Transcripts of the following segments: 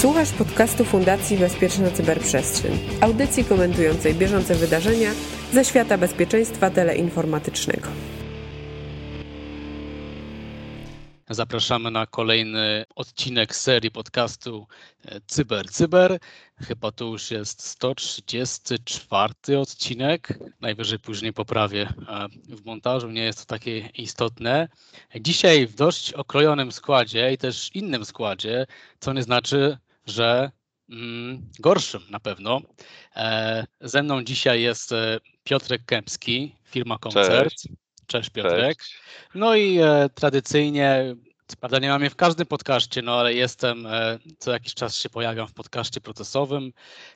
Słuchasz podcastu Fundacji Bezpieczna Cyberprzestrzeń, audycji komentującej bieżące wydarzenia ze świata bezpieczeństwa teleinformatycznego. Zapraszamy na kolejny odcinek serii podcastu e, Cyber Cyber. Chyba to już jest 134 odcinek. Najwyżej później poprawię e, w montażu, nie jest to takie istotne. Dzisiaj w dość okrojonym składzie i też innym składzie, co nie znaczy, że mm, gorszym na pewno. E, ze mną dzisiaj jest Piotrek Kępski, firma Koncert. Cześć. Cześć Piotrek. Cześć. No i e, tradycyjnie, prawda nie mam je w każdym podcaście, no ale jestem, e, co jakiś czas się pojawiam w podcaście procesowym.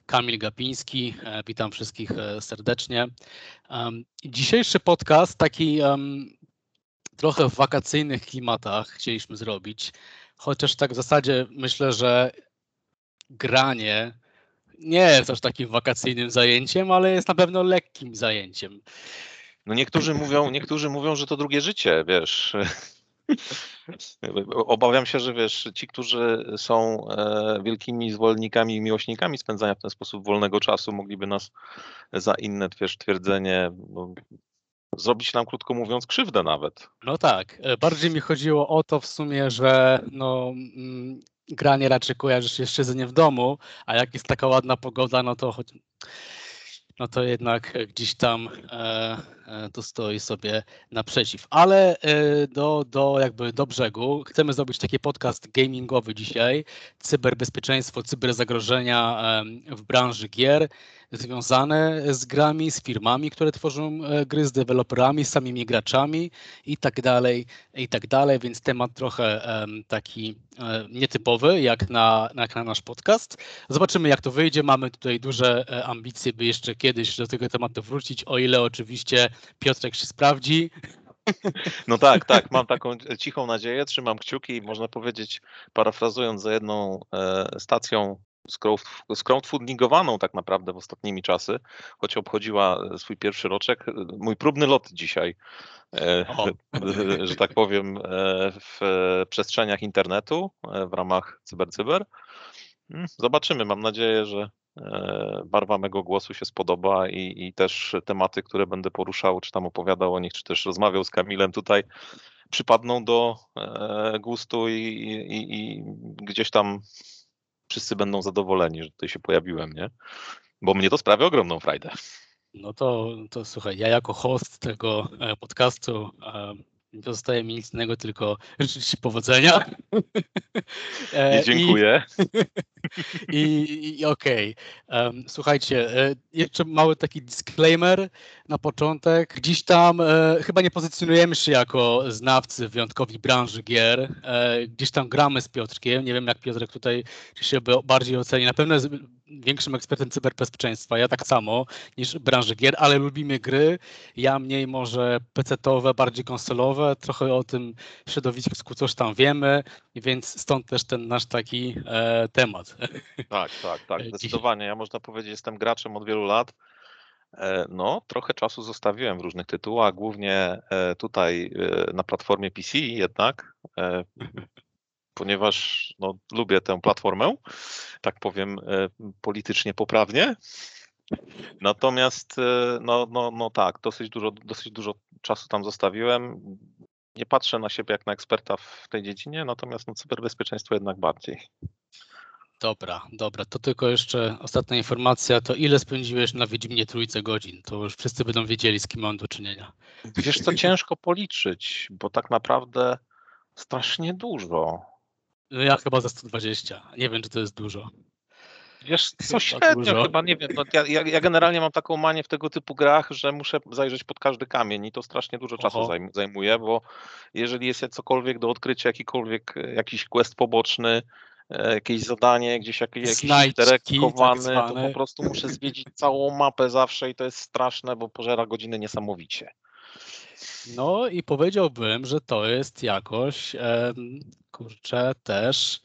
Kamil Gapiński, e, witam wszystkich e, serdecznie. Um, dzisiejszy podcast taki um, trochę w wakacyjnych klimatach chcieliśmy zrobić, chociaż tak w zasadzie myślę, że granie nie jest aż takim wakacyjnym zajęciem, ale jest na pewno lekkim zajęciem. No niektórzy mówią, niektórzy mówią, że to drugie życie, wiesz. Obawiam się, że wiesz, ci, którzy są e, wielkimi zwolennikami i miłośnikami spędzania w ten sposób wolnego czasu, mogliby nas za inne wiesz, twierdzenie no, zrobić nam, krótko mówiąc, krzywdę nawet. No tak. E, bardziej mi chodziło o to w sumie, że no, mm, granie raczej kojarzy się z siedzeniem w domu, a jak jest taka ładna pogoda, no to choć no to jednak gdzieś tam e, to stoi sobie naprzeciw. Ale e, do, do, jakby do brzegu chcemy zrobić taki podcast gamingowy dzisiaj. Cyberbezpieczeństwo, cyberzagrożenia w branży gier związane z grami, z firmami, które tworzą e, gry, z deweloperami, z samymi graczami i tak dalej, i tak dalej, więc temat trochę taki e, nietypowy jak na, jak na nasz podcast. Zobaczymy jak to wyjdzie. Mamy tutaj duże e, ambicje, by jeszcze kiedyś do tego tematu wrócić, o ile oczywiście Piotrek się sprawdzi. No tak, tak, mam taką cichą nadzieję, trzymam kciuki, można powiedzieć, parafrazując za jedną stacją scrowdfundingowaną tak naprawdę w ostatnimi czasy, choć obchodziła e, swój pierwszy roczek. E, mój próbny lot dzisiaj, e, że tak powiem, w przestrzeniach internetu w ramach CyberCyber. Hmm, zobaczymy. Mam nadzieję, że barwa mego głosu się spodoba i, i też tematy, które będę poruszał, czy tam opowiadał o nich, czy też rozmawiał z Kamilem tutaj, przypadną do gustu i, i, i gdzieś tam wszyscy będą zadowoleni, że tutaj się pojawiłem, nie? Bo mnie to sprawia ogromną frajdę. No to, to słuchaj, ja jako host tego e, podcastu nie pozostaje mi nic innego, tylko życzyć Ci powodzenia. E, dziękuję. I, i, i okej. Okay. Um, słuchajcie, e, jeszcze mały taki disclaimer na początek. Dziś tam e, chyba nie pozycjonujemy się jako znawcy wyjątkowi branży gier. E, gdzieś tam gramy z Piotrkiem. Nie wiem, jak Piotrek tutaj się bardziej oceni. Na pewno większym ekspertem cyberbezpieczeństwa, ja tak samo, niż branży gier, ale lubimy gry. Ja mniej może PC-owe, bardziej konsolowe, trochę o tym środowisku coś tam wiemy, więc stąd też ten nasz taki e, temat. Tak, tak, tak, zdecydowanie. Ja można powiedzieć, jestem graczem od wielu lat. E, no, trochę czasu zostawiłem w różnych tytułach, głównie e, tutaj e, na platformie PC jednak ponieważ no, lubię tę platformę, tak powiem e, politycznie poprawnie. Natomiast e, no, no, no tak, dosyć dużo, dosyć dużo czasu tam zostawiłem. Nie patrzę na siebie jak na eksperta w tej dziedzinie, natomiast no, cyberbezpieczeństwo jednak bardziej. Dobra, dobra. To tylko jeszcze ostatnia informacja. To ile spędziłeś na Wiedźminie Trójce godzin? To już wszyscy będą wiedzieli, z kim mam do czynienia. Wiesz co, ciężko policzyć, bo tak naprawdę strasznie dużo. No ja chyba za 120. Nie wiem, czy to jest dużo. Wiesz, co średnio chyba, nie wiem. No, ja, ja, generalnie mam taką manię w tego typu grach, że muszę zajrzeć pod każdy kamień i to strasznie dużo czasu Oho. zajmuje, bo jeżeli jest cokolwiek do odkrycia, jakikolwiek e, jakiś quest poboczny, e, jakieś zadanie, gdzieś jakiś, jakiś tak to po prostu muszę zwiedzić całą mapę zawsze i to jest straszne, bo pożera godziny niesamowicie. No i powiedziałbym, że to jest jakoś, kurczę, też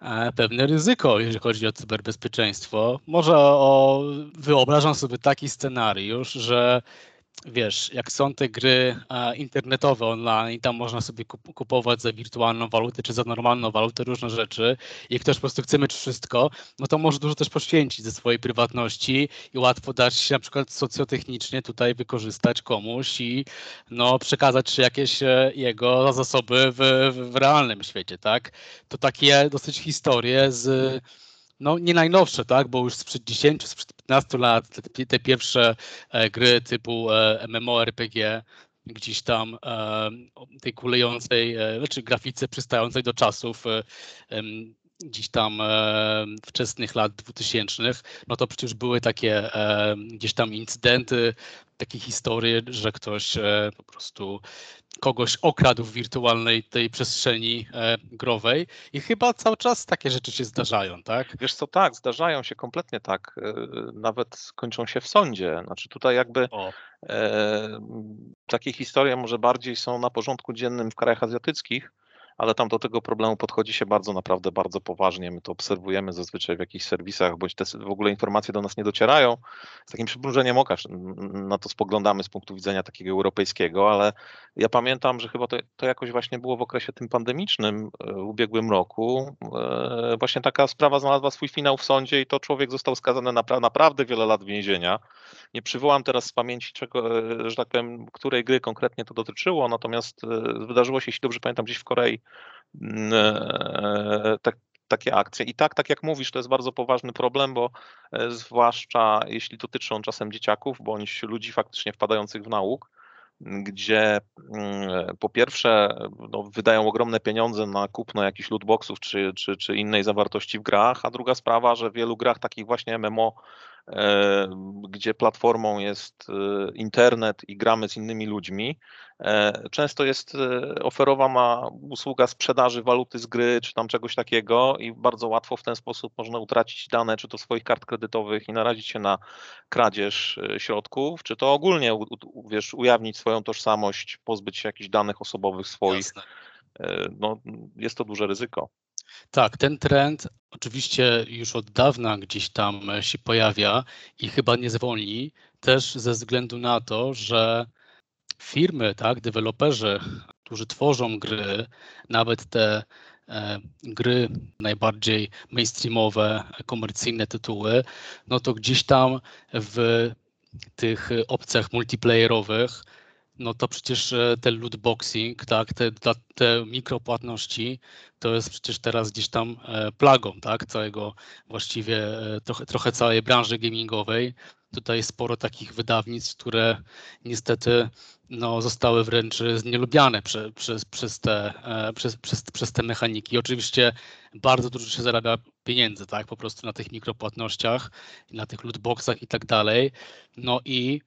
e, pewne ryzyko, jeżeli chodzi o cyberbezpieczeństwo. Może o, wyobrażam sobie taki scenariusz, że wiesz, jak są te gry e, internetowe online, tam można sobie kupować za wirtualną walutę czy za normalną walutę różne rzeczy i ktoś po prostu chce mieć wszystko, no to może dużo też poświęcić ze swojej prywatności i łatwo dać się na przykład socjotechnicznie tutaj wykorzystać komuś i no, przekazać jakieś e, jego zasoby w, w realnym świecie, tak? To takie dosyć historie z no nie najnowsze, tak, bo już sprzed 10, sprzed 15 lat te, te pierwsze e, gry typu e, MMORPG gdzieś tam e, tej kulejącej, e, znaczy grafice przystającej do czasów e, gdzieś tam e, wczesnych lat 2000, no to przecież były takie e, gdzieś tam incydenty, takie historie, że ktoś e, po prostu kogoś okradł w wirtualnej tej przestrzeni e, growej. I chyba cały czas takie rzeczy się zdarzają, tak? Wiesz co, tak, zdarzają się kompletnie tak, e, nawet kończą się w sądzie, znaczy tutaj jakby e, takie historie może bardziej są na porządku dziennym w krajach azjatyckich, ale tam do tego problemu podchodzi się bardzo, naprawdę bardzo poważnie. My to obserwujemy zazwyczaj w jakichś serwisach, bądź te w ogóle informacje do nas nie docierają. Z takim przymrużeniem oka na to spoglądamy z punktu widzenia takiego europejskiego, ale ja pamiętam, że chyba to, to jakoś właśnie było w okresie tym pandemicznym e, w ubiegłym roku. E, właśnie taka sprawa znalazła swój finał w sądzie i to człowiek został skazany na naprawdę wiele lat więzienia. Nie przywołam teraz z pamięci, czego, e, że tak powiem, której gry konkretnie to dotyczyło, natomiast wydarzyło się, jeśli dobrze pamiętam, gdzieś w Korei tak, takie akcje. I tak, tak jak mówisz, to jest bardzo poważny problem, bo e, zwłaszcza jeśli dotyczy on czasem dzieciaków bądź ludzi faktycznie wpadających w nauk, gdzie mm, po pierwsze no, wydają ogromne pieniądze na kupno jakichś lootboxów czy, czy, czy innej zawartości w grach, a druga sprawa, że w wielu grach takich właśnie MMO E, gdzie platformą jest e, internet i gramy z innymi ludźmi. E, często jest oferowana usługa sprzedaży waluty z gry, czy tam czegoś takiego i bardzo łatwo w ten sposób można utracić dane, czy to swoich kart kredytowych i narazić się na kradzież środków, czy to ogólnie wiesz, ujawnić swoją tożsamość, pozbyć się jakichś danych osobowych swoich. Jasne. No, jest to duże ryzyko. Tak, ten trend oczywiście już od dawna gdzieś tam się pojawia i chyba nie zwolni, też ze względu na to, że firmy, tak, deweloperzy, którzy tworzą gry, nawet te e, gry najbardziej mainstreamowe, komercyjne tytuły, no to gdzieś tam w tych opcjach multiplayerowych no to przecież e, ten lootboxing, tak, te, te mikropłatności, to jest przecież teraz gdzieś tam e, plagą, tak, całego właściwie e, trochę, trochę całej branży gamingowej. Tutaj sporo takich wydawnictw, które niestety no, zostały wręcz znielubiane prze, przez, przez, te, przez, przez, przez te mechaniki. Oczywiście bardzo dużo się zarabia pieniędzy, tak, po prostu na tych mikropłatnościach, na tych lootboxach i tak dalej. No i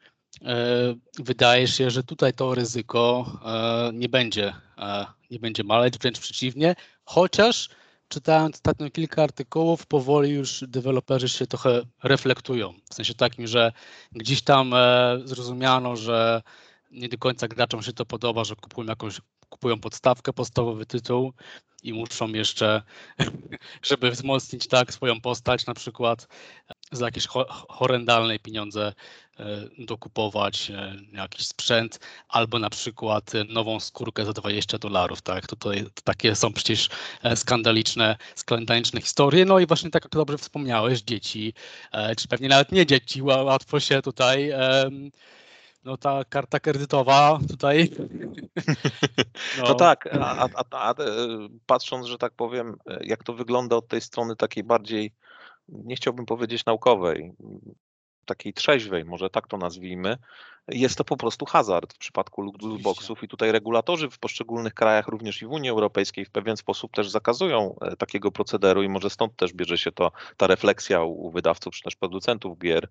wydaje się, że tutaj to ryzyko e, nie będzie, e, nie będzie maleć, wręcz przeciwnie, chociaż czytając ostatnio kilka artykułów, powoli już deweloperzy się trochę reflektują. W sensie takim, że gdzieś tam zrozumiano, że nie do końca graczom się to podoba, że kupują jakąś kupują podstawkę, podstawowy tytuł i muszą jeszcze, żeby wzmocnić tak swoją postać, na przykład za jakieś horrendalne pieniądze e, dokupować e, jakiś sprzęt, albo na przykład nową skórkę za 20 dolarów, tak? To, to, takie są przecież e, skandaliczne, skandaliczne historie. No i właśnie tak jak dobrze wspomniałeś, dzieci, czy pewnie nawet nie dzieci, łatwo się tutaj no ta karta kredytowa tutaj. No, no tak, a, a, a, patrząc, że tak powiem, jak to wygląda od tej strony takiej bardziej nie chciałbym powiedzieć naukowej, takiej trzeźwej, może tak to nazwijmy, jest to po prostu hazard w przypadku lootboxów i tutaj regulatorzy w poszczególnych krajach, również i w Unii Europejskiej w pewien sposób też zakazują e, takiego procederu i może stąd też bierze się to, ta refleksja u wydawców czy też producentów gier,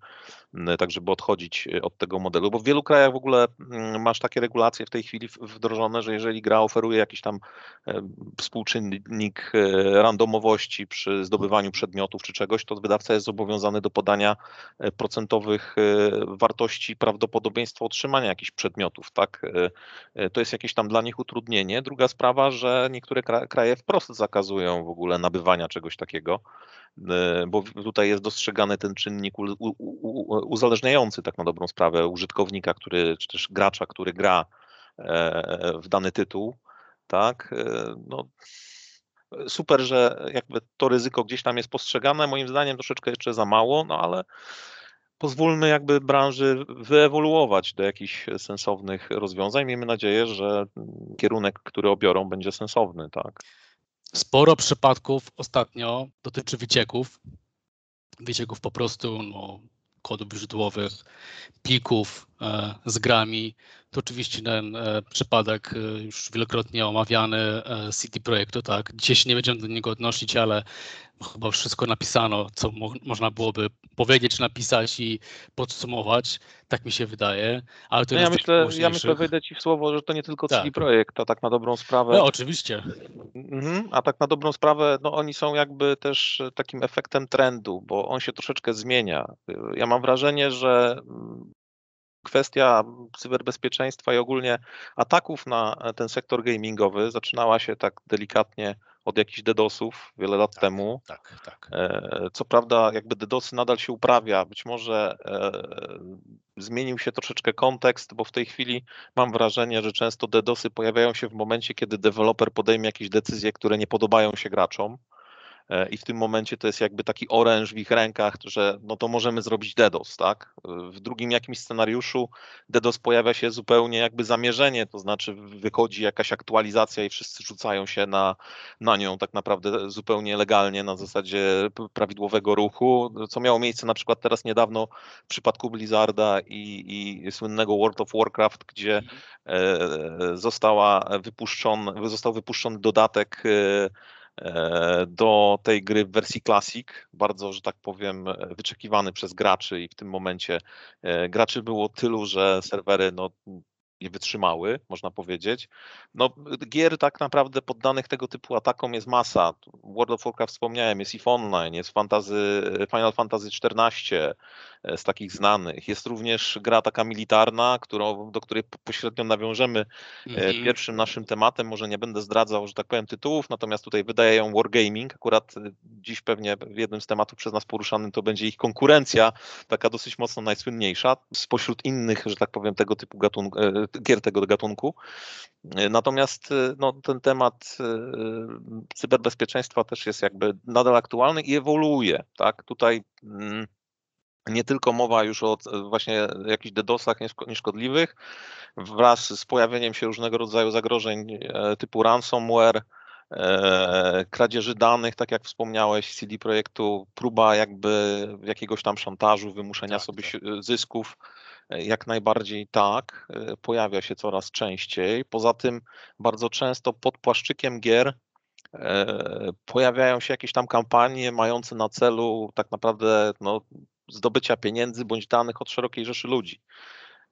tak żeby odchodzić e, od tego modelu, bo w wielu krajach w ogóle masz takie regulacje w tej chwili wdrożone, że jeżeli gra oferuje jakiś tam e, współczynnik randomowości przy zdobywaniu przedmiotów czy czegoś, to wydawca jest zobowiązany do podania procentowych wartości prawdopodobieństwa prawdopodobieństwo otrzymania jakichś przedmiotów, tak? E, e, to jest jakieś tam dla nich utrudnienie. Druga sprawa, że niektóre kraje wprost zakazują w ogóle nabywania czegoś takiego. bo tutaj jest dostrzegany ten czynnik uzależniający tak na dobrą sprawę użytkownika, który, czy też gracza, który gra w dany tytuł, tak, no, super, że jakby to ryzyko gdzieś tam jest postrzegane, moim zdaniem troszeczkę jeszcze za mało, no ale pozwólmy jakby branży wyewoluować do jakichś sensownych rozwiązań. Miejmy nadzieję, że kierunek, który obiorą, będzie sensowny, tak. Sporo przypadków ostatnio dotyczy wycieków. Wycieków po prostu no, kodów źródłowych, plików e, z grami. To oczywiście ten e, przypadek e, już wielokrotnie omawiany City Projektu, tak. Dzisiaj się nie będziemy do niego odnosić, ale chyba wszystko napisano, co mo można byłoby powiedzieć, napisać i podsumować. Tak mi się wydaje. Ale to no ja, myślę, ja myślę, wejdę Ci w słowo, że to nie tylko tak. CD Projekt, a tak na dobrą sprawę. No oczywiście. Mhm, a tak na dobrą sprawę, no oni są jakby też takim efektem trendu, bo on się troszeczkę zmienia. Ja mam wrażenie, że kwestia cyberbezpieczeństwa i ogólnie ataków na ten sektor gamingowy zaczynała się tak delikatnie od jakichś DDoSów wiele lat tak, temu. Tak, tak. E, co prawda, jakby DDoSy nadal się uprawia. Być może e, zmienił się troszeczkę kontekst, bo w tej chwili mam wrażenie, że często DDoSy pojawiają się w momencie, kiedy deweloper podejmie jakieś decyzje, które nie podobają się graczom. E, i w tym momencie to jest jakby taki oręż w ich rękach, że no to możemy zrobić DDoS, tak? W drugim jakimś scenariuszu DDoS pojawia się zupełnie jakby zamierzenie, to znaczy wychodzi jakaś aktualizacja i wszyscy rzucają się na, na nią tak naprawdę zupełnie legalnie na zasadzie prawidłowego ruchu, co miało miejsce na przykład teraz niedawno w przypadku Blizzarda i, i słynnego World of Warcraft, gdzie mhm. e, została wypuszczony, został wypuszczony dodatek e, E, do tej gry w wersji Classic, bardzo, że tak powiem, wyczekiwany przez graczy i w tym momencie e, graczy było tylu, że serwery no, wytrzymały, można powiedzieć. No, gier tak naprawdę poddanych tego typu atakom jest masa. World of Warcraft wspomniałem, jest EVE Online, jest Fantasy, Final Fantasy XIV e, z takich znanych. Jest również gra taka militarna, którą, do której pośrednio nawiążemy mm-hmm. pierwszym naszym tematem. Może nie będę zdradzał, że tak powiem, tytułów, natomiast tutaj wydaje ją Wargaming. Akurat e, dziś pewnie w jednym z tematów przez nas poruszanym to będzie ich konkurencja, taka dosyć mocno najsłynniejsza. Spośród innych, że tak powiem, tego typu gatunków gier tego gatunku. Natomiast no, ten temat y, cyberbezpieczeństwa też jest jakby nadal aktualny i ewoluuje. Tak? Tutaj mm, nie tylko mowa już o właśnie jakichś DDoSach nieszkodliwych, wraz z pojawieniem się różnego rodzaju zagrożeń e, typu ransomware, e, kradzieży danych, tak jak wspomniałeś, CD Projektu, próba jakby jakiegoś tam szantażu, wymuszenia tak, sobie tak. zysków jak najbardziej tak, e, pojawia się coraz częściej. Poza tym bardzo często pod płaszczykiem gier e, pojawiają się jakieś tam kampanie mające na celu tak naprawdę no, zdobycia pieniędzy bądź danych od szerokiej rzeszy ludzi.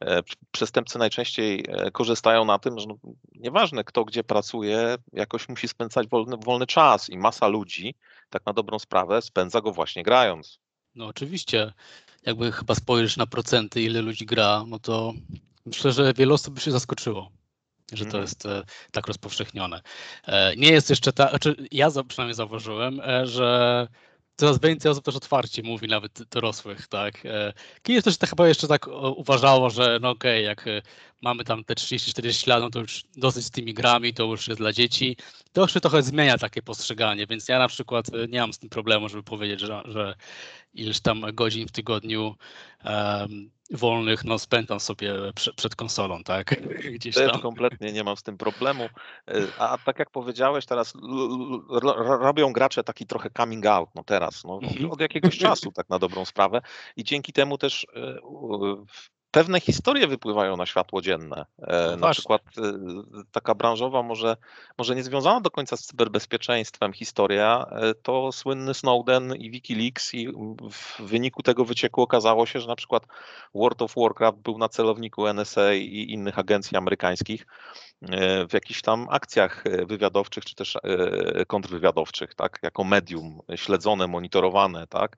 E, przestępcy najczęściej korzystają na tym, że no, nieważne kto gdzie pracuje, jakoś musi spędzać wolny, wolny czas i masa ludzi, tak na dobrą sprawę, spędza go właśnie grając. No oczywiście jakby chyba spojrzysz na procenty, ile ludzi gra, no to myślę, że wiele osób by się zaskoczyło, że to mhm. jest e, tak rozpowszechnione. E, nie jest jeszcze tak, znaczy ja przynajmniej zauważyłem, e, że coraz więcej osób też otwarcie mówi, nawet dorosłych, tak. Kiedyś też tak chyba jeszcze tak uważało, że no okej, okay, jak mamy tam te 30-40 lat, no to już dosyć z tymi grami, to już jest dla dzieci. To już trochę zmienia takie postrzeganie, więc ja na przykład nie mam z tym problemu, żeby powiedzieć, że, że ileś tam godzin w tygodniu um, wolnych no, spędzam sobie przed, przed konsolą, tak? Gdzieś tam. kompletnie nie mam z tym problemu. E, a tak jak powiedziałeś, teraz robią gracze taki trochę coming out, no teraz, no, mhm. od jakiegoś czasu tak na dobrą sprawę i dzięki temu też e, pewne historie wypływają na światło dzienne. E, no na przykład e, taka branżowa, może, może nie związana do końca z cyberbezpieczeństwem historia, e, to słynny Snowden i Wikileaks i w wyniku tego wycieku okazało się, że na przykład World of Warcraft był na celowniku NSA i innych agencji amerykańskich w jakichś tam akcjach wywiadowczych czy też kontrwywiadowczych, tak, jako medium śledzone, monitorowane, tak.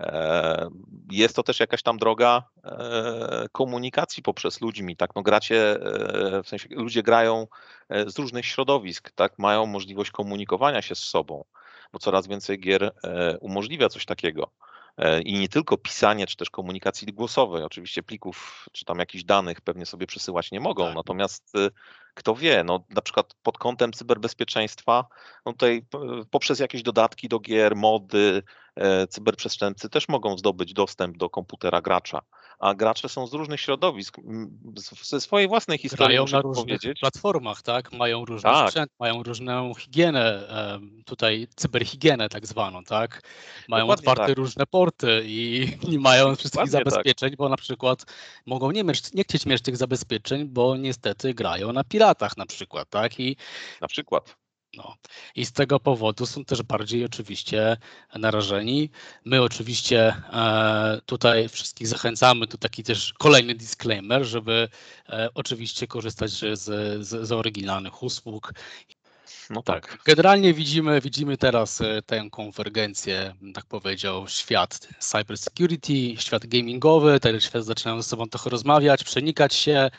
E, jest to też jakaś tam droga e, komunikacji poprzez ludźmi, tak? No gracie, e, w sensie ludzie grają z różnych środowisk, tak? Mają możliwość komunikowania się z sobą. bo coraz więcej gier umożliwia coś takiego. I nie tylko pisanie, czy też komunikacji głosowej. Oczywiście plików, czy tam jakichś danych pewnie sobie przesyłać nie mogą, tak. natomiast kto wie, no na przykład pod kątem cyberbezpieczeństwa, no tutaj poprzez jakieś dodatki do gier, mody, e, cyberprzestępcy też mogą zdobyć dostęp do komputera gracza, a gracze są z różnych środowisk, ze swojej własnej historii Grają na różnych powiedzieć. platformach, tak? Mają różny tak. sprzęt, mają różną higienę, tutaj cyberhigienę tak zwaną, tak? Mają Dokładnie otwarte tak. różne porty i nie mają wszystkich Dokładnie tak. zabezpieczeń, tak. bo na przykład mogą nie, mieć, nie chcieć mieć tych zabezpieczeń, bo niestety grają na piratach latach na przykład, tak? I, na przykład. No. I z tego powodu są też bardziej oczywiście narażeni. My oczywiście e, tutaj wszystkich zachęcamy, tu taki też kolejny disclaimer, żeby e, oczywiście korzystać z, z, z oryginalnych usług no tak. Generalnie widzimy, widzimy teraz e, tę konwergencję, tak powiedział, świat cybersecurity, świat gamingowy, ten świat zaczynają ze sobą trochę rozmawiać, przenikać się.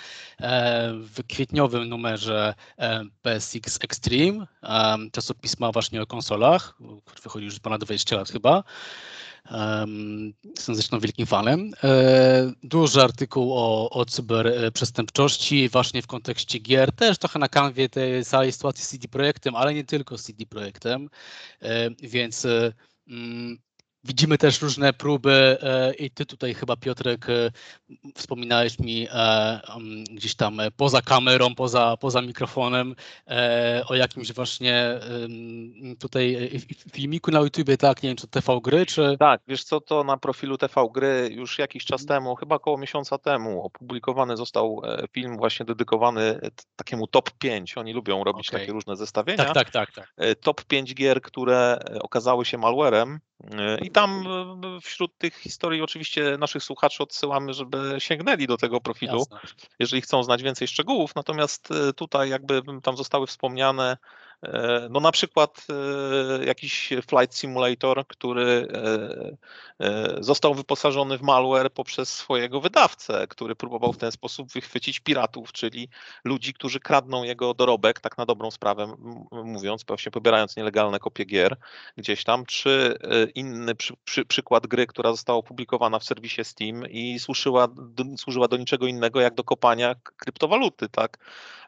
E, w kwietniowym numerze e, PSX Extreme, czasopisma właśnie o konsolach, który wychodzi już ponad 20 lat chyba, Jestem zresztą wielkim fanem. E, duży artykuł o, o cyberprzestępczości właśnie w kontekście gier, też trochę na kanwie tej całej sytuacji z CD Projektem, ale nie tylko z CD Projektem, e, więc e, mm, Widzimy też różne próby e, i ty tutaj chyba Piotrek e, wspominałeś mi e, gdzieś tam poza kamerą, poza, poza mikrofonem o jakimś właśnie tutaj filmiku na YouTubie, tak, nie wiem, czy TV Gry, czy... Tak, wiesz co, to na profilu TV Gry już jakiś czas temu, chyba około miesiąca temu opublikowany został film właśnie dedykowany takiemu top 5. Oni lubią robić okay. takie różne zestawienia. Tak, tak, tak, tak. Top 5 gier, które okazały się malwarem i tam e, wśród tych historii oczywiście naszych słuchaczy odsyłamy, żeby sięgnęli do tego profilu, Jasne. jeżeli chcą znać więcej szczegółów. Natomiast e, tutaj jakby tam zostały wspomniane E, no na przykład e, jakiś flight simulator, który e, został wyposażony w malware poprzez swojego wydawcę, który próbował w ten sposób wychwycić piratów, czyli ludzi, którzy kradną jego dorobek, tak na dobrą sprawę mówiąc, właśnie pobierając nielegalne kopie gier gdzieś tam, czy inny przy, przy, przykład gry, która została opublikowana w serwisie Steam i służyła, służyła do niczego innego jak do kopania kryptowaluty, tak?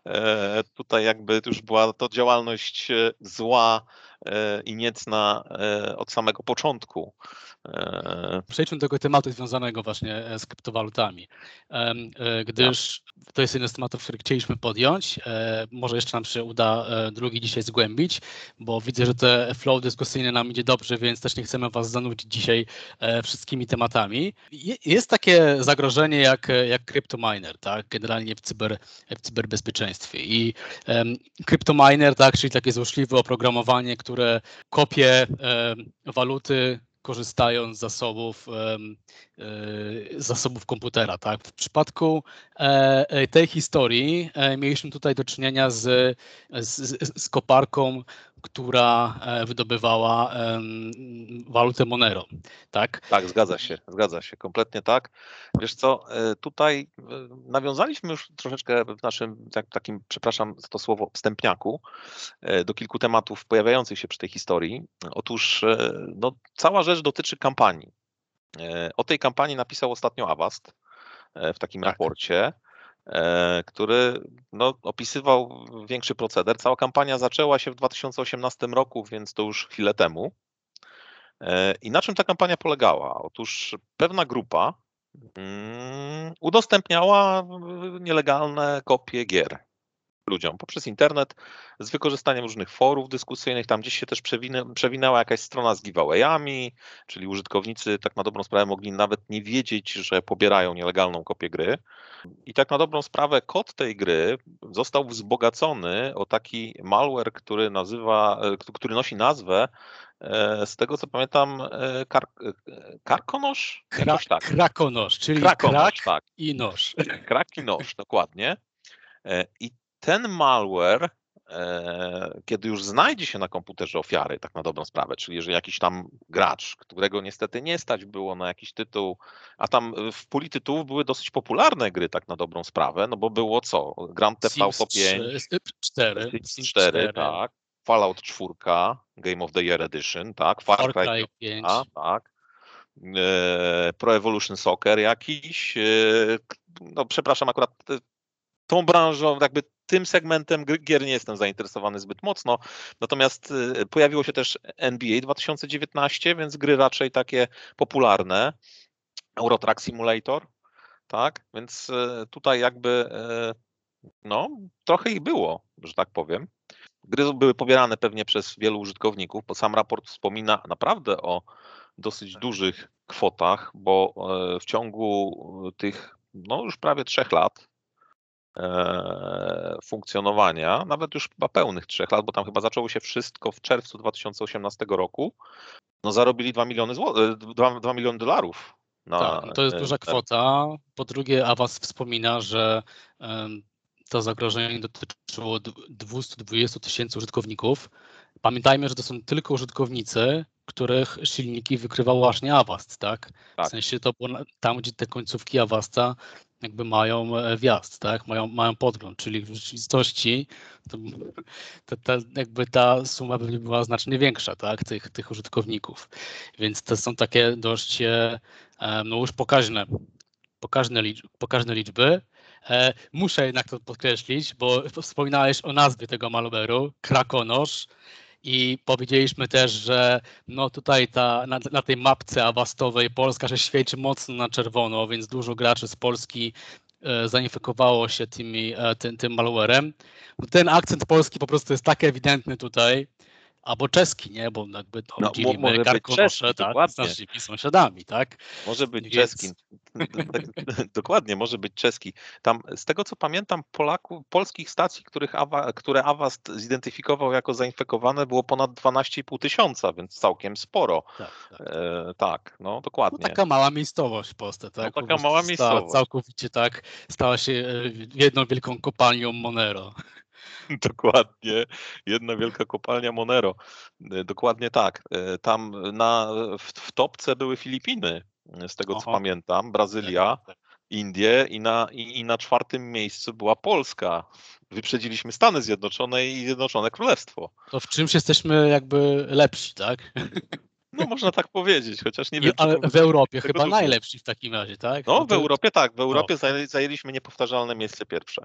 E, tutaj jakby już była to działalność e, zła i niecna od samego początku. Przejdźmy do tego tematu związanego właśnie z kryptowalutami, gdyż to jest jeden z tematów, który chcieliśmy podjąć. Może jeszcze nam się uda drugi dzisiaj zgłębić, bo widzę, że te flow dyskusyjne nam idzie dobrze, więc też nie chcemy Was zanudzić dzisiaj wszystkimi tematami. Jest takie zagrożenie jak, jak CryptoMiner, tak? generalnie w, cyber, w cyberbezpieczeństwie. I CryptoMiner, tak, czyli takie złośliwe oprogramowanie, które kopie um, waluty korzystając z zasobów, e, zasobów komputera. Tak? W przypadku e, e, tej historii mieliśmy tutaj do czynienia z, z, z koparką która e, wydobywała walutę Monero, tak? Tak, zgadza się, zgadza się, kompletnie tak. Wiesz co, e, tutaj e, nawiązaliśmy już troszeczkę w naszym tak, takim, przepraszam za to słowo, wstępniaku do kilku tematów pojawiających się przy tej historii. Otóż no, cała rzecz dotyczy kampanii. O tej kampanii napisał ostatnio Avast w takim tak. raporcie. E, który no, opisywał większy proceder. Cała kampania zaczęła się w 2018 roku, więc to już chwilę temu. E, I na czym ta kampania polegała? Otóż pewna grupa mm, udostępniała nielegalne kopie gier ludziom poprzez internet z wykorzystaniem różnych forów dyskusyjnych. Tam gdzieś się też przewinęła jakaś strona z giveawayami, czyli użytkownicy tak na dobrą sprawę mogli nawet nie wiedzieć, że pobierają nielegalną kopię gry. I tak na dobrą sprawę kod tej gry został wzbogacony o taki malware, który nazywa, który nosi nazwę e, z tego co pamiętam, e, kar, e, karkonosz? Kra, tak. Krakonosz, czyli Krakonosz, krak tak. i noż. Krak i noż, dokładnie. I ten malware, e, kiedy już znajdzie się na komputerze ofiary, tak na dobrą sprawę, czyli jeżeli jakiś tam gracz, którego niestety nie stać było na jakiś tytuł, a tam w puli tytułów były dosyć popularne gry, tak na dobrą sprawę, no bo było co? Grand Theft Auto 5, 4, 4, tak. Fallout 4, Game of the Year Edition, tak, Far, Far Cry 5, a, tak, e, Pro Evolution Soccer jakiś, e, no przepraszam, akurat tą branżą, jakby tym segmentem gier nie jestem zainteresowany zbyt mocno. Natomiast pojawiło się też NBA 2019, więc gry raczej takie popularne. Eurotrack Simulator, tak? Więc tutaj jakby no, trochę ich było, że tak powiem. Gry były pobierane pewnie przez wielu użytkowników, bo sam raport wspomina naprawdę o dosyć dużych kwotach, bo w ciągu tych no już prawie trzech lat funkcjonowania, nawet już chyba pełnych trzech lat, bo tam chyba zaczęło się wszystko w czerwcu 2018 roku, no zarobili 2 miliony, zł, 2, 2 miliony dolarów. Na, tak, to jest duża kwota. Po drugie, Awas wspomina, że to zagrożenie dotyczyło 220 tysięcy użytkowników. Pamiętajmy, że to są tylko użytkownicy, których silniki wykrywał właśnie Avast, tak? tak? W sensie to było tam, gdzie te końcówki Avasta jakby mają e, wjazd, tak? Mają, mają podgląd, czyli w rzeczywistości to, to, to jakby ta suma pewnie była znacznie większa, tak? Tych, tych użytkowników. Więc to są takie dość e, no już pokaźne, pokaźne, liczby, pokaźne liczby. E, muszę jednak to podkreślić, bo wspominałeś o nazwie tego malware'u, Krakonosz. I powiedzieliśmy też, że no tutaj ta, na, na, tej mapce awastowej Polska się świeci mocno na czerwono, więc dużo graczy z Polski e, zainfekowało się tymi, e, tym, tym malwarem. Ten akcent polski po prostu jest tak ewidentny tutaj, albo czeski, nie? Bo jakby to no, dzielimy Karkonosze tak, z naszymi sąsiadami, tak? Może być Więc... czeski. dokładnie, może być czeski. Tam z tego co pamiętam, Polaków, polskich stacji, których Awa, które Avast zidentyfikował jako zainfekowane, było ponad 12,5 tysiąca, więc całkiem sporo. Tak, tak. E, tak no dokładnie. No, taka mała miejscowość w Polsce, tak? No, taka mała miejscowość. Całkowicie tak stała się e, jedną wielką kopalnią Monero. Dokładnie, jedna wielka kopalnia Monero. E, dokładnie tak. E, tam na, w, w topce były Filipiny, z tego co pamiętam, Brazylia. Indie i na, i, i na czwartym miejscu była Polska. Wyprzedziliśmy Stany Zjednoczone i Zjednoczone Królestwo. To w czymś jesteśmy jakby lepsi, tak? No można tak powiedzieć, chociaż nie wiem. Ale w Europie chyba najlepsi w takim razie, tak? No, no w Europie tak, w Europie no. zajęliśmy niepowtarzalne miejsce pierwsze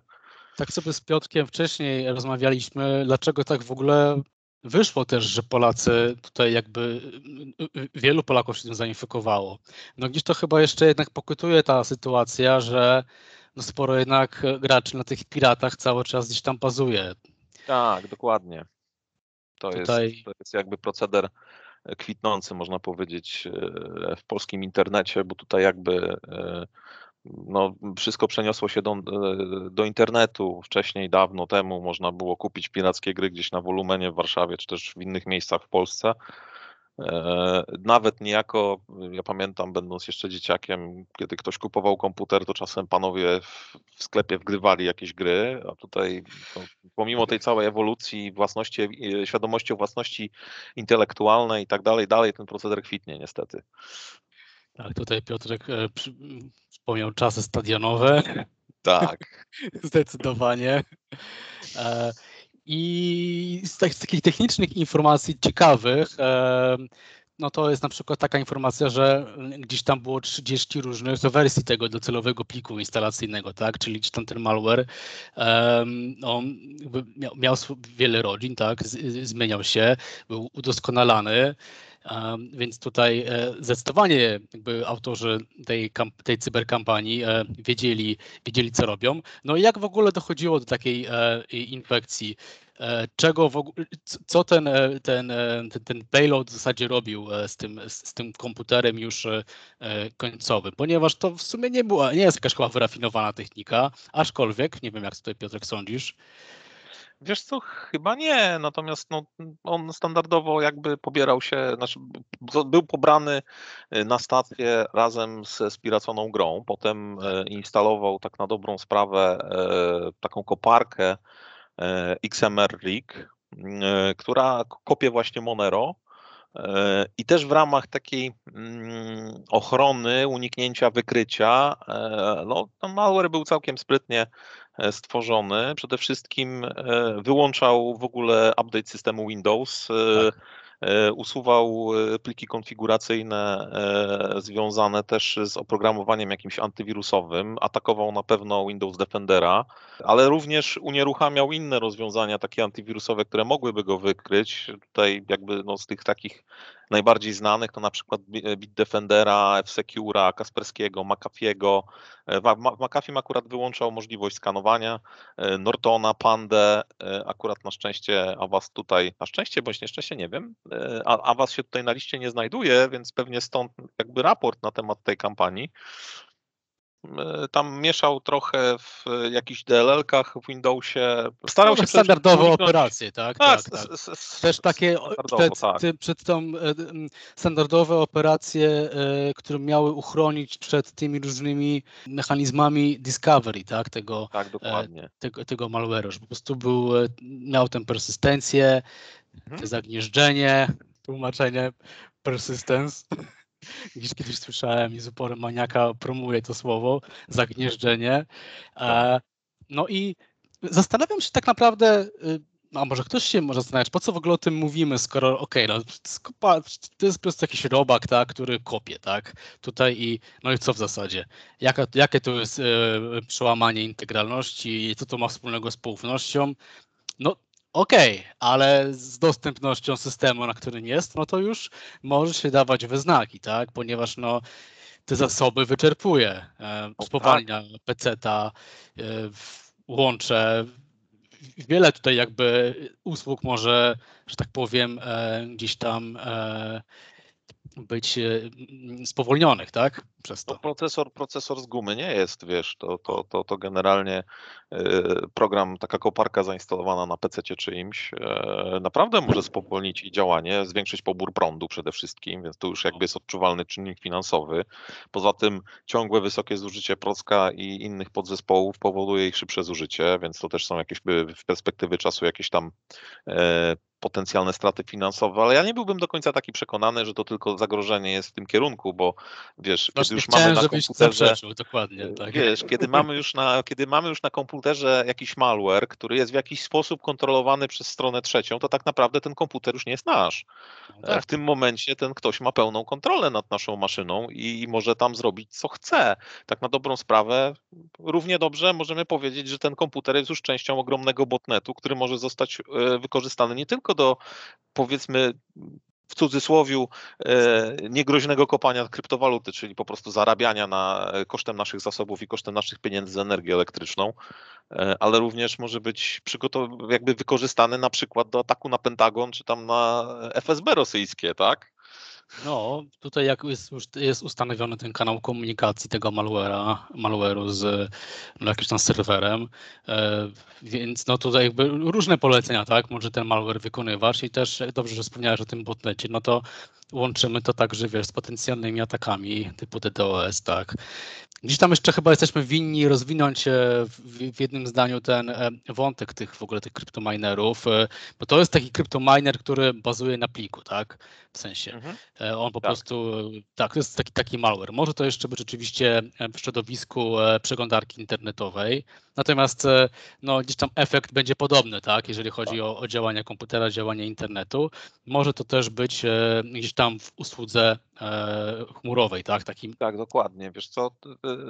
tak sobie z Piotkiem wcześniej rozmawialiśmy, dlaczego tak w ogóle wyszło też, że Polacy tutaj jakby wielu Polaków się tym zainfekowało. No gdzieś to chyba jeszcze jednak pokutuje ta sytuacja, że no sporo jednak graczy na tych piratach cały czas gdzieś tam bazuje. Tak, dokładnie. To, tutaj... jest, to jest jakby proceder kwitnący, można powiedzieć, e, w polskim internecie, bo tutaj jakby e, no, wszystko przeniosło się do, e, do internetu. Wcześniej, dawno temu można było kupić pirackie gry gdzieś na wolumenie w Warszawie, czy też w innych miejscach w Polsce. E, nawet niejako, ja pamiętam, będąc jeszcze dzieciakiem, kiedy ktoś kupował komputer, to czasem panowie w sklepie wgrywali jakieś gry, a tutaj no, pomimo tej całej ewolucji własności, e, świadomości własności intelektualnej i tak dalej, dalej ten proceder kwitnie niestety. Tak, tutaj Piotrek e, przy, wspomniał czasy stadionowe. Tak. Zdecydowanie. E, I z, z, takich technicznych informacji ciekawych, e, no to jest na przykład taka informacja, że gdzieś tam było 30 różnych wersji tego docelowego pliku instalacyjnego, tak? Czyli gdzieś tam ten malware um, on miał, miał wiele rodzin, tak? Z, zmieniał się, był udoskonalany. Więc tutaj e, zdecydowanie jakby autorzy tej, tej cyberkampanii e, wiedzieli, wiedzieli, co robią. No i jak w ogóle dochodziło do takiej e, infekcji? Czego w ogóle, co ten, ten, ten, ten payload w zasadzie robił z tym, z tym komputerem już końcowym? Ponieważ to w sumie nie była, nie jest jakaś chyba wyrafinowana technika, aczkolwiek, nie wiem jak tutaj Piotrek sądzisz, Wiesz co, chyba nie, natomiast no, on standardowo jakby pobierał się, znaczy był pobrany y, na stację razem ze spiraconą grą, potem y, instalował tak na dobrą sprawę y, taką koparkę XMR Rig, która kopie właśnie Monero, E, I też w ramach takiej mm, ochrony, uniknięcia wykrycia, e, no, malware był całkiem sprytnie e, stworzony. Przede wszystkim wyłączał w ogóle update systemu Windows. Tak E, usuwał e, pliki konfiguracyjne e, związane też z oprogramowaniem jakimś antywirusowym, atakował na pewno Windows Defendera, ale również unieruchamiał inne rozwiązania takie antywirusowe, które mogłyby go wykryć. Tutaj jakby no z tych takich najbardziej znanych to na przykład Bitdefendera, F-Secura, Kasperskiego, McAfee'ego. McAfee akurat wyłączał możliwość skanowania, Nortona, Pandę, akurat na szczęście Avast tutaj, na szczęście bądź nieszczęście, nie wiem, a, a was się tutaj na liście nie znajduje, więc pewnie stąd jakby raport na temat tej kampanii. E, tam mieszał trochę w jakichś DLL-kach w Windowsie. Starał się standardowe operacje, tak? Tak, tak, tak. Też takie przed, tak. przed tą e, standardowe operacje, e, które miały uchronić przed tymi różnymi mechanizmami discovery, tak? Tego, tak, dokładnie. tego, tego malware'u, że po prostu był, miał tę persystencję, mhm. zagnieżdżenie, tłumaczenie persistence. Gdzieś kiedyś słyszałem i z uporem maniaka promuje to słowo, zagnieżdżenie. E, no i zastanawiam się tak naprawdę, y, a może ktoś się może zastanawiać, po co w ogóle o tym mówimy, skoro okej, okay, no, to jest po prostu jakiś robak, tak, który kopie, tak, tutaj i no i co w zasadzie? Jaka, jakie to jest e, przełamanie integralności, co to ma wspólnego z poufnością? No Okej, okay, ale z dostępnością systemu, na którym jest, no to już może się dawać we znaki, tak? Ponieważ no, te zasoby wyczerpuje. E, spowalnia tak. PC-ta, e, łącze. Wiele tutaj jakby usług może, że tak powiem, e, gdzieś tam być spowolnionych, tak? Przez to. No procesor, procesor z gumy nie jest, wiesz, to, to, to, to generalnie program, taka koparka zainstalowana na PC czy czymś, naprawdę może spowolnić i działanie, zwiększyć pobór prądu przede wszystkim, więc to już jakby jest odczuwalny czynnik finansowy. Poza tym ciągłe wysokie zużycie procka i innych podzespołów powoduje ich szybsze zużycie, więc to też są jakieś w perspektywy czasu jakieś tam potencjalne straty finansowe, ale ja nie byłbym do końca taki przekonany, że to tylko zagrożenie jest w tym kierunku, bo wiesz, Właśnie kiedy już mamy na komputerze, dokładnie, tak. wiesz, kiedy mamy już na, kiedy mamy już na komputerze jakiś malware, który jest w jakiś sposób kontrolowany przez stronę trzecią, to tak naprawdę ten komputer już nie jest nasz. No tak. W tym momencie ten ktoś ma pełną kontrolę nad naszą maszyną i, i może tam zrobić co chce. Tak na dobrą sprawę, równie dobrze możemy powiedzieć, że ten komputer jest już częścią ogromnego botnetu, który może zostać e, wykorzystany nie tylko do powiedzmy w cudzysłowiu e, niegroźnego kopania kryptowaluty, czyli po prostu zarabiania na e, kosztem naszych zasobów i kosztem naszych pieniędzy z energię elektryczną, e, ale również może być jakby wykorzystany na przykład do ataku na Pentagon czy tam na FSB rosyjskie, tak? No, tutaj jak jest, jest ustanowiony ten kanał komunikacji tego malware'a, malware'u z no, jakimś tam serwerem, e, więc no tutaj jakby różne polecenia, tak, może ten malware wykonywać i też dobrze, że wspomniałeś o tym botnecie, no to łączymy to także, wiesz, z potencjalnymi atakami typu DDoS, tak. Gdzieś tam jeszcze chyba jesteśmy winni rozwinąć e, w, jednym zdaniu ten e, wątek tych w ogóle tych kryptominerów, e, bo to jest taki kryptominer, który bazuje na pliku, tak? W sensie. Mhm. On po tak. prostu, tak, to jest taki, taki malware. Może to jeszcze być rzeczywiście w środowisku przeglądarki internetowej, natomiast no, gdzieś tam efekt będzie podobny, tak? Jeżeli chodzi tak. o, o działania komputera, działanie internetu. Może to też być gdzieś tam w usłudze chmurowej, tak? Takim... Tak, dokładnie. Wiesz co,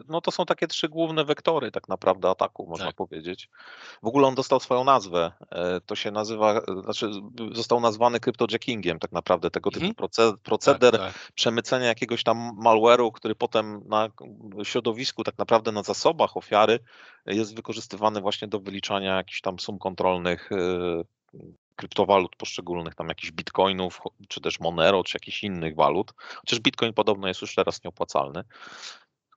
no to są takie trzy główne wektory tak naprawdę ataku, można tak. powiedzieć. W ogóle on dostał swoją nazwę. E, to się nazywa, znaczy został nazwany kryptojackingiem tak naprawdę, tego typu mhm. proceder tak, tak. przemycenia jakiegoś tam malware'u, który potem na środowisku, tak naprawdę na zasobach ofiary jest wykorzystywany właśnie do wyliczania jakichś tam sum kontrolnych e, kryptowalut poszczególnych, tam jakichś bitcoinów, czy też Monero, czy jakichś innych walut. Chociaż bitcoin podobno jest już teraz nieopłacalny.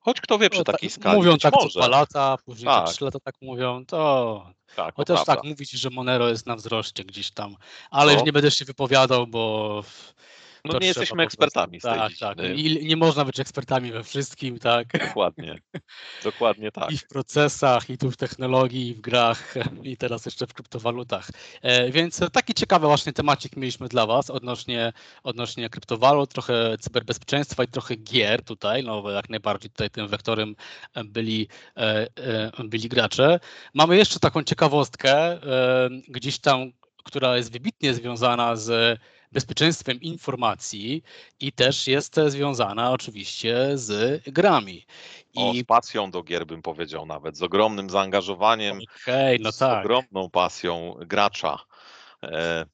Choć kto wie przy no, takiej skali. Mówią tak może. co dwa lata, później tak. co trzy lata tak mówią, to. Tak, Chociaż tak, mówić, że Monero jest na wzroście gdzieś tam. Ale no. już nie będę się wypowiadał, bo No to nie jesteśmy ekspertami z tej Tak, tak. I nie można być ekspertami we wszystkim, tak. Dokładnie. Dokładnie tak. I w procesach, i tu w technologii, i w grach, i teraz jeszcze w kryptowalutach. E, więc taki ciekawy właśnie temacik mieliśmy dla Was odnośnie, odnośnie kryptowalut, trochę cyberbezpieczeństwa i trochę gier tutaj, no jak najbardziej tutaj tym wektorem byli, e, e, byli gracze. Mamy jeszcze taką ciekawostkę, gdzieś tam, która jest wybitnie związana z bezpieczeństwem informacji i też jest związana oczywiście z grami. I... O, z pasją do gier bym powiedział nawet, z ogromnym zaangażowaniem, okay, no z tak. ogromną pasją gracza. E,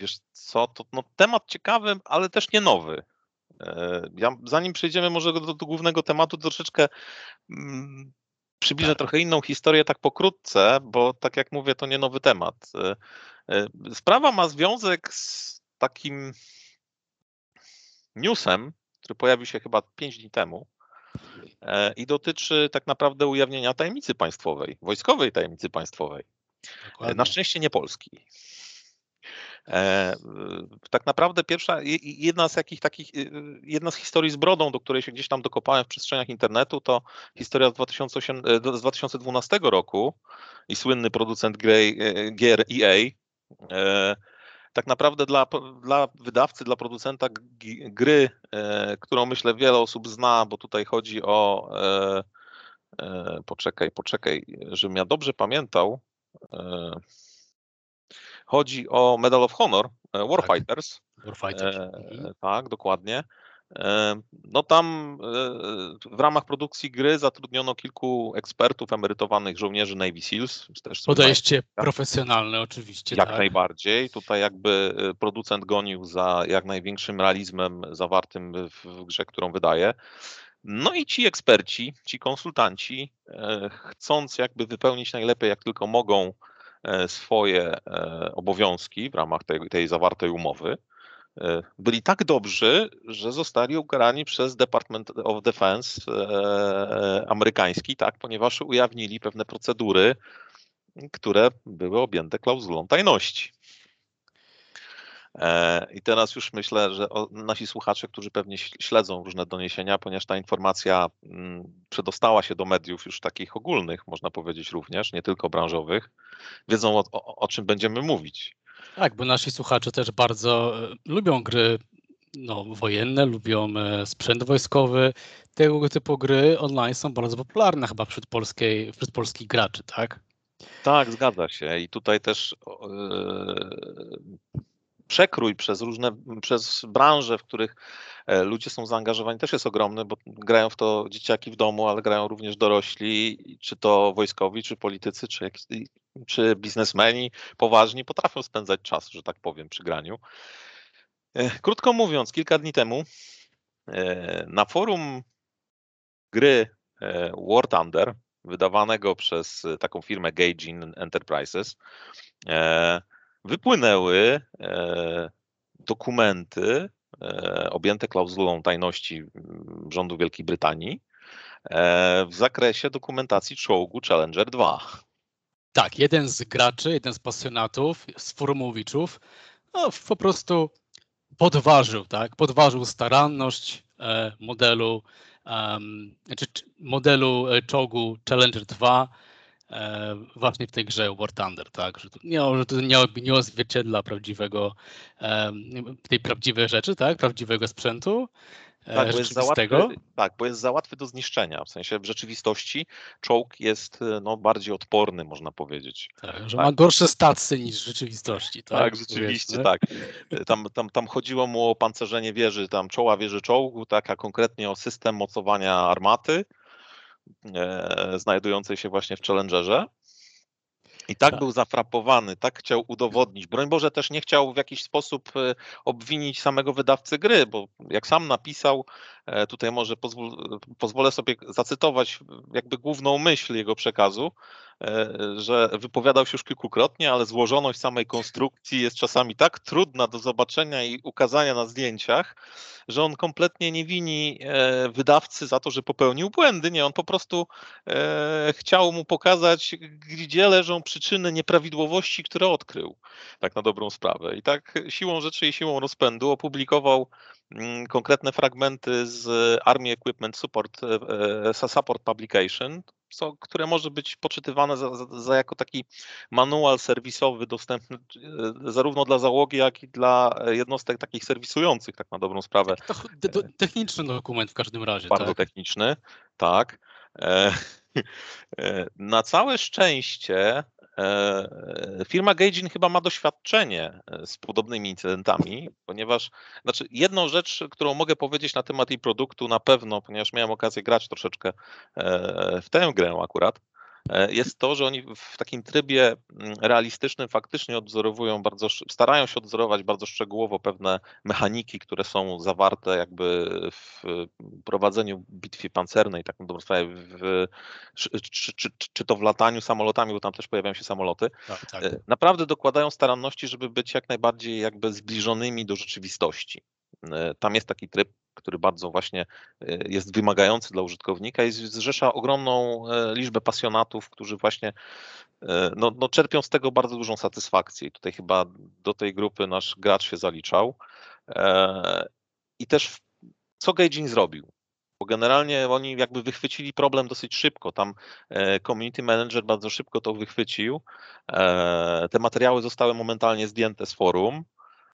wiesz co, to no, temat ciekawy, ale też nie nowy. E, ja, zanim przejdziemy może do, do głównego tematu, troszeczkę mm, przybliżę tak. trochę inną historię tak pokrótce, bo tak jak mówię, to nie nowy temat. E, e, sprawa ma związek z takim newsem, który pojawił się chyba 5 dni temu e, i dotyczy tak naprawdę ujawnienia tajemnicy państwowej, wojskowej tajemnicy państwowej. Dokładnie. Na szczęście nie polskiej. E, tak naprawdę pierwsza, jedna z jakich takich, jedna z historii z brodą, do której się gdzieś tam dokopałem w przestrzeniach internetu, to historia z, 2008, z 2012 roku i słynny producent gier EA tak naprawdę dla, dla wydawcy, dla producenta gry, e, którą myślę wiele osób zna, bo tutaj chodzi o. E, e, poczekaj, poczekaj, żebym ja dobrze pamiętał. Chodzi o Medal of Honor Warfighters. Tak, Warfighters. Mhm. Tak, dokładnie. No tam w ramach produkcji gry zatrudniono kilku ekspertów, emerytowanych żołnierzy Navy SEALs. Też Podejście profesjonalne oczywiście. Jak tak. najbardziej. Tutaj jakby e, producent gonił za jak największym realizmem zawartym w grze, którą wydaje. No i ci eksperci, ci konsultanci, e, chcąc jakby wypełnić najlepiej jak tylko mogą e, swoje obowiązki w ramach tej, tej zawartej umowy, E, byli tak dobrzy, że zostali ukarani przez Department of Defense e, e, amerykański, tak, ponieważ ujawnili pewne procedury, które były objęte klauzulą tajności. I teraz już myślę, że nasi słuchacze, którzy pewnie śledzą różne doniesienia, ponieważ ta informacja mm, przedostała się do mediów już takich ogólnych, można powiedzieć również, nie tylko branżowych, wiedzą o, o, o czym będziemy mówić. Tak, bo nasi słuchacze też bardzo e, lubią gry no, wojenne, lubią e, sprzęt wojskowy. Tego typu gry online są bardzo popularne chyba wśród, polskiej, wśród polskich graczy, tak? Tak, zgadza się. I tutaj też yy, przekrój przez różne, przez branże, w których ludzie są zaangażowani, też jest ogromny, bo grają w to dzieciaki w domu, ale grają również dorośli, czy to wojskowi, czy politycy, czy czy biznesmeni poważni potrafią spędzać czas, że tak powiem, przy graniu. E, krótko mówiąc, kilka dni temu e, na forum gry e, War Thunder, wydawanego przez taką firmę Gaijin Enterprises, wypłynęły dokumenty objęte klauzulą tajności rządu Wielkiej Brytanii w zakresie dokumentacji czołgu Challenger 2. Tak, jeden z graczy, jeden z pasjonatów, z forumowiczów, no, po prostu podważył, tak? Podważył staranność e, modelu, um, modelu e, czołgu Challenger 2 e, właśnie w tej grze War Thunder, tak? Że to nie, że to nie, nie odzwierciedla prawdziwego, tej prawdziwej rzeczy, tak? Prawdziwego sprzętu. E, tak bo, jest za łatwy, tak, bo jest za łatwy do zniszczenia. W sensie w rzeczywistości czołg jest e, no, bardziej odporny, można powiedzieć. Tak, że tak. ma gorsze stacje niż w rzeczywistości. Tak, tak rzeczywiście, tak. E, tam, tam, tam chodziło mu o pancerzenie wieży, tam czoła wieży czołgu, tak, a konkretnie o system mocowania armaty e, znajdującej się właśnie w Challengerze. I tak, tak, był zafrapowany, tak chciał udowodnić. Broń Boże, też nie chciał w jakiś sposób e, obwinić samego wydawcy gry, bo jak sam napisał, e, tutaj może pozwolę sobie zacytować jakby główną myśl jego przekazu, że wypowiadał się już kilkukrotnie, ale złożoność samej konstrukcji jest czasami tak trudna do zobaczenia i ukazania na zdjęciach, że on kompletnie nie wini e, wydawcy za to, że popełnił błędy. Nie, on po prostu e, chciał mu pokazać, gdzie leżą przyczyny nieprawidłowości, które odkrył, tak na dobrą sprawę. I tak siłą rzeczy i siłą rozpędu opublikował mm, konkretne fragmenty z Army Equipment Support, e, Support Publication, co, które może być poczytywane za, za, za, jako taki manual serwisowy dostępny e, zarówno dla załogi, jak i dla jednostek takich serwisujących, tak na dobrą sprawę. techniczny dokument w każdym razie. Bardzo tak? techniczny, tak. E, e, na całe szczęście firma Gaijin chyba ma doświadczenie z podobnymi incydentami, ponieważ znaczy jedną rzecz, którą mogę powiedzieć na temat jej produktu na pewno, ponieważ miałem okazję grać troszeczkę w tę grę akurat, E, jest to, że oni w takim trybie mm, realistycznym faktycznie odwzorowują bardzo, starają się odwzorować bardzo szczegółowo pewne mechaniki, które są zawarte jakby w prowadzeniu bitwy pancernej, tak na dobrą sprawę, w, czy, czy, czy, czy, to w lataniu samolotami, bo tam też pojawiają się samoloty. Tak, tak. E, naprawdę dokładają staranności, żeby być jak najbardziej jakby zbliżonymi do rzeczywistości. E, tam jest taki tryb który bardzo właśnie e, jest wymagający dla użytkownika i zrzesza ogromną e, liczbę pasjonatów, którzy właśnie e, no, no czerpią z tego bardzo dużą satysfakcję. I tutaj chyba do tej grupy nasz gracz się zaliczał. I też co Gaijin zrobił? Bo generalnie oni jakby wychwycili problem dosyć szybko. Tam community manager bardzo szybko to wychwycił. Te materiały zostały momentalnie zdjęte z forum.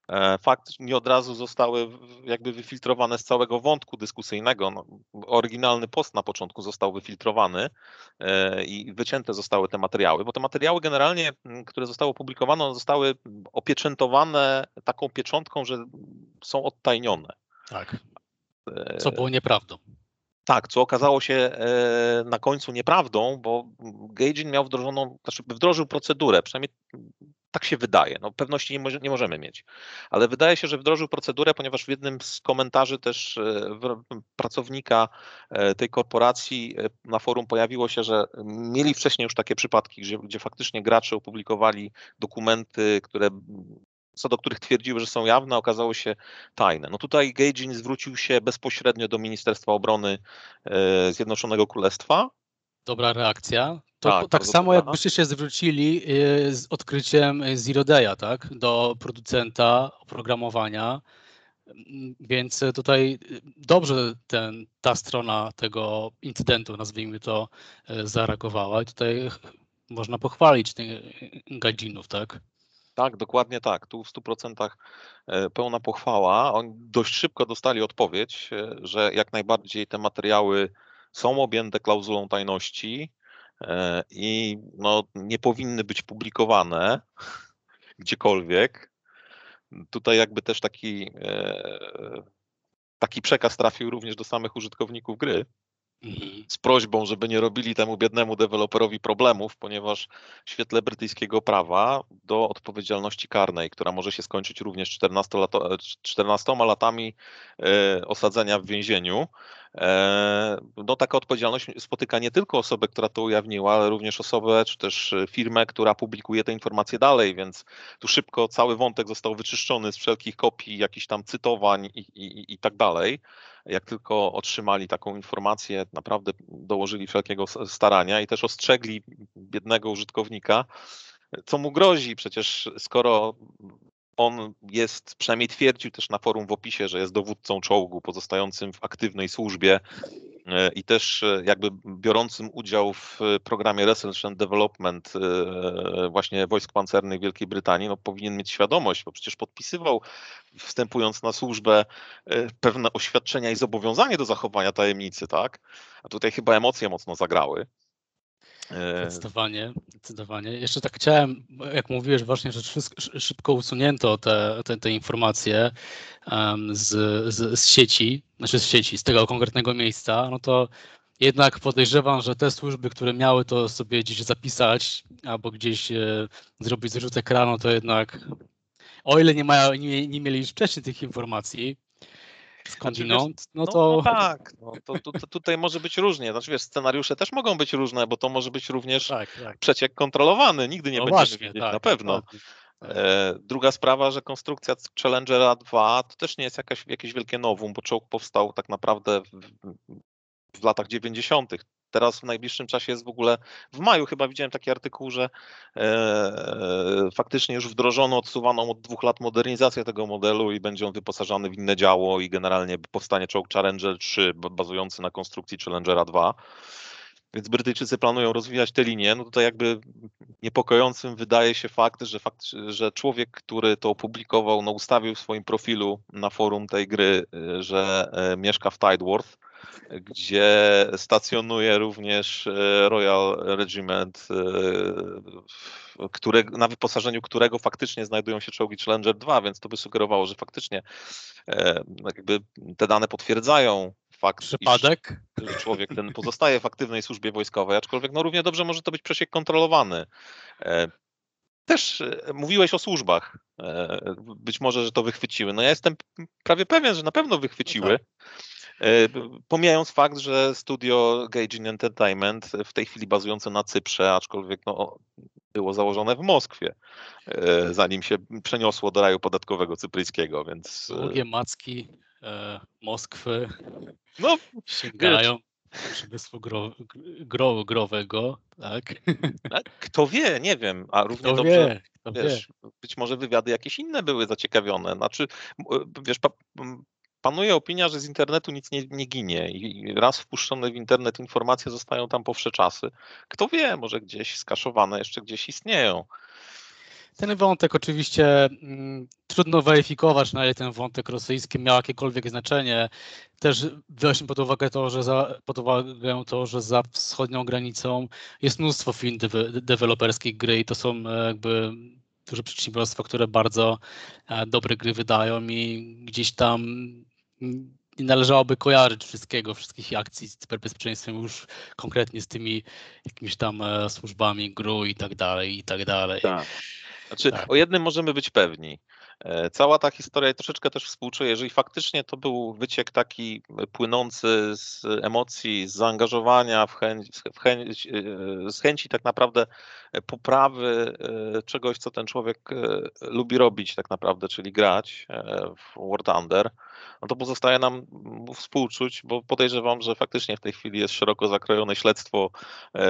E, fakt nie od razu zostały jakby wyfiltrowane z całego wątku dyskusyjnego. No, oryginalny post na początku został wyfiltrowany e, i wycięte zostały te materiały, bo te materiały generalnie, które zostały opublikowane, zostały opieczętowane taką pieczątką, że są odtajnione. Tak. Co było nieprawdą. Tak, co okazało się na końcu nieprawdą, bo Gaijin miał wdrożoną, znaczy wdrożył procedurę, przynajmniej tak się wydaje. No, pewności nie, może, nie, możemy mieć, ale wydaje się, że wdrożył procedurę, ponieważ w jednym z komentarzy też e, pracownika e, tej korporacji e, na forum pojawiło się, że mieli wcześniej już takie przypadki, gdzie, gdzie faktycznie gracze opublikowali dokumenty, które co do których twierdziły, że są jawne, okazało się tajne. No tutaj Gaijin zwrócił się bezpośrednio do Ministerstwa Obrony Zjednoczonego Królestwa. Dobra reakcja. To tak, tak samo jakbyście się zwrócili y, z odkryciem Zero Day'a, tak, do producenta oprogramowania, mm, więc tutaj dobrze ten, ta strona tego incydentu, nazwijmy to, y, zareagowała i tutaj można pochwalić tych gadzinów, tak? Tak, dokładnie tak. Tu w 100% e, pełna pochwała. Oni dość szybko dostali odpowiedź, e, że jak najbardziej te materiały są objęte klauzulą tajności, i no, nie powinny być publikowane gdziekolwiek. Tutaj jakby też taki, e, taki przekaz trafił również do samych użytkowników gry. Z prośbą, żeby nie robili temu biednemu deweloperowi problemów, ponieważ w świetle brytyjskiego prawa do odpowiedzialności karnej, która może się skończyć również 14, lato, 14 latami e, osadzenia w więzieniu, e, no taka odpowiedzialność spotyka nie tylko osobę, która to ujawniła, ale również osobę, czy też firmę, która publikuje te informacje dalej, więc tu szybko cały wątek został wyczyszczony z wszelkich kopii, jakichś tam cytowań i, i, i tak dalej jak tylko otrzymali taką informację, naprawdę dołożyli wszelkiego starania i też ostrzegli biednego użytkownika, co mu grozi. Przecież skoro on jest, przynajmniej twierdził też na forum w opisie, że jest dowódcą czołgu pozostającym w aktywnej służbie i też e, jakby biorącym udział w programie Research and Development e, właśnie wojsk pancernych Wielkiej Brytanii, no powinien mieć świadomość, bo przecież podpisywał wstępując na służbę pewne oświadczenia i zobowiązanie do zachowania tajemnicy, tak? A tutaj chyba emocje mocno zagrały. Zdecydowanie, zdecydowanie. Jeszcze tak chciałem, jak mówiłeś właśnie, że szybko usunięto te, te, te informacje z, z, z sieci, znaczy z sieci, z tego konkretnego miejsca, no to jednak podejrzewam, że te służby, które miały to sobie gdzieś zapisać albo gdzieś e, zrobić zrzut ekranu, to jednak o ile nie, mają, nie, nie mieli już wcześniej tych informacji, skądinąd, no, no to... No, tak, no, to, to, to, tutaj może być różnie. Znaczy wiesz, scenariusze też mogą być różne, bo to może być również tak, tak. przeciek kontrolowany. Nigdy nie no będziemy właśnie, wiedzieć tak, na pewno. Tak. E, druga sprawa, że konstrukcja Challengera 2 to też nie jest jakaś, jakieś wielkie nowum, bo czołg powstał tak naprawdę w, w latach 90. Teraz w najbliższym czasie jest w ogóle, w maju chyba widziałem taki artykuł, że e, faktycznie już wdrożono odsuwaną od dwóch lat modernizację tego modelu i będzie on wyposażany w inne działo i generalnie powstanie czołg Challenger 3 bazujący na konstrukcji Challengera 2. Więc Brytyjczycy planują rozwijać te linie. No tutaj jakby niepokojącym wydaje się fakt, że, fakt, że człowiek, który to opublikował, no ustawił w swoim profilu na forum tej gry, e, że e, mieszka w Tideworth gdzie stacjonuje również e, Royal Regiment, e, które, na wyposażeniu którego faktycznie znajdują się czołgi Challenger 2, więc to by sugerowało, że faktycznie e, jakby te dane potwierdzają fakt, Przypadek? Iż, że człowiek ten pozostaje w aktywnej służbie wojskowej, aczkolwiek no równie dobrze może to być przesiek kontrolowany. Też mówiłeś o służbach. Być może, że to wychwyciły. No ja jestem prawie pewien, że na pewno wychwyciły. No tak. E, pomijając fakt, że studio Gaijin Entertainment w tej chwili bazujące na Cyprze, aczkolwiek no, było założone w Moskwie, e, zanim się przeniosło do raju podatkowego cypryjskiego, więc... E, Długie macki e, Moskwy no, sięgają przemysłu gro, gro, growego, tak? Kto wie, nie wiem, a równie kto dobrze, wie, wiesz, wie. być może wywiady jakieś inne były zaciekawione, znaczy, wiesz, panuje opinia, że z internetu nic nie, nie, ginie i raz wpuszczone w internet informacje zostają tam po wsze czasy. Kto wie, może gdzieś skaszowane jeszcze gdzieś istnieją. Ten wątek oczywiście mm, trudno weryfikować, na ile ten wątek rosyjski miał jakiekolwiek znaczenie. Też weźmy pod uwagę to, że za, pod uwagę to, że za wschodnią granicą jest mnóstwo firm deweloperskich gry i to są e, jakby duże przedsiębiorstwa, które bardzo e, dobre gry wydają i gdzieś tam nie należałoby kojarzyć wszystkiego, wszystkich akcji z cyberbezpieczeństwem już konkretnie z tymi jakimiś tam e, służbami GRU i tak dalej, i tak dalej. Tak. Znaczy, tak. o jednym możemy być pewni. E, cała ta historia troszeczkę też współczuję, jeżeli faktycznie to był wyciek taki płynący z emocji, z zaangażowania, w chęć, w chęć, e, z chęci tak naprawdę poprawy czegoś, co ten człowiek lubi robić tak naprawdę, czyli grać w War Thunder, no to pozostaje nam współczuć, bo podejrzewam, że faktycznie w tej chwili jest szeroko zakrojone śledztwo e,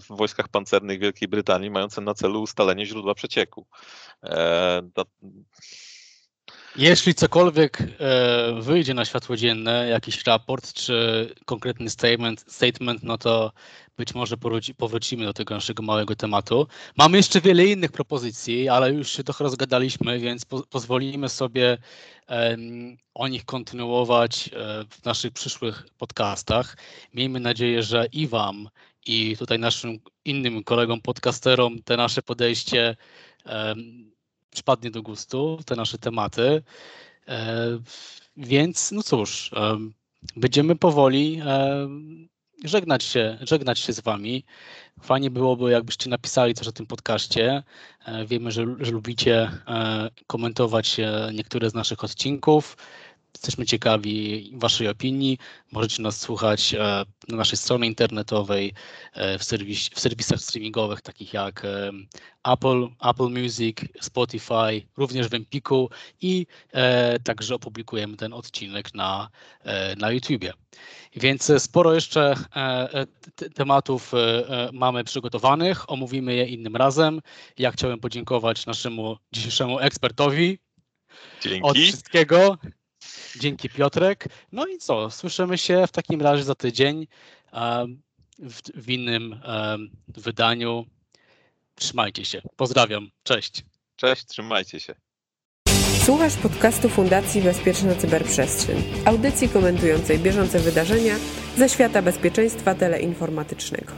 w wojskach pancernych Wielkiej Brytanii, mające na celu ustalenie źródła przecieku. E, jeśli cokolwiek e, wyjdzie na światło dzienne, jakiś raport czy konkretny statement, statement no to być może powrócimy do tego naszego małego tematu. Mamy jeszcze wiele innych propozycji, ale już się trochę rozgadaliśmy, więc po, pozwolimy sobie um, o nich kontynuować e, w naszych przyszłych podcastach. Miejmy nadzieję, że i Wam, i tutaj naszym innym kolegom podcasterom te nasze podejście przypadnie do gustu, te nasze tematy. E, więc no cóż, e, będziemy powoli e, żegnać się, żegnać się z Wami. Fajnie byłoby, jakbyście napisali coś o tym podcaście. Wiemy, że, że lubicie komentować niektóre z naszych odcinków. Jesteśmy ciekawi Waszej opinii. Możecie nas słuchać e, na naszej stronie internetowej, e, w, serwis, w serwisach streamingowych takich jak e, Apple, Apple Music, Spotify, również w Empiku i także opublikujemy ten odcinek na, na YouTubie. Więc sporo jeszcze tematów mamy przygotowanych, omówimy je innym razem. Ja chciałem podziękować naszemu dzisiejszemu ekspertowi. Dzięki. Od wszystkiego. Dzięki Piotrek. No i co? Słyszymy się w takim razie za tydzień w, w innym wydaniu. Trzymajcie się. Pozdrawiam. Cześć. Cześć, trzymajcie się. Słuchasz podcastu Fundacji Bezpieczna Cyberprzestrzeń, audycji komentującej bieżące wydarzenia ze świata bezpieczeństwa teleinformatycznego.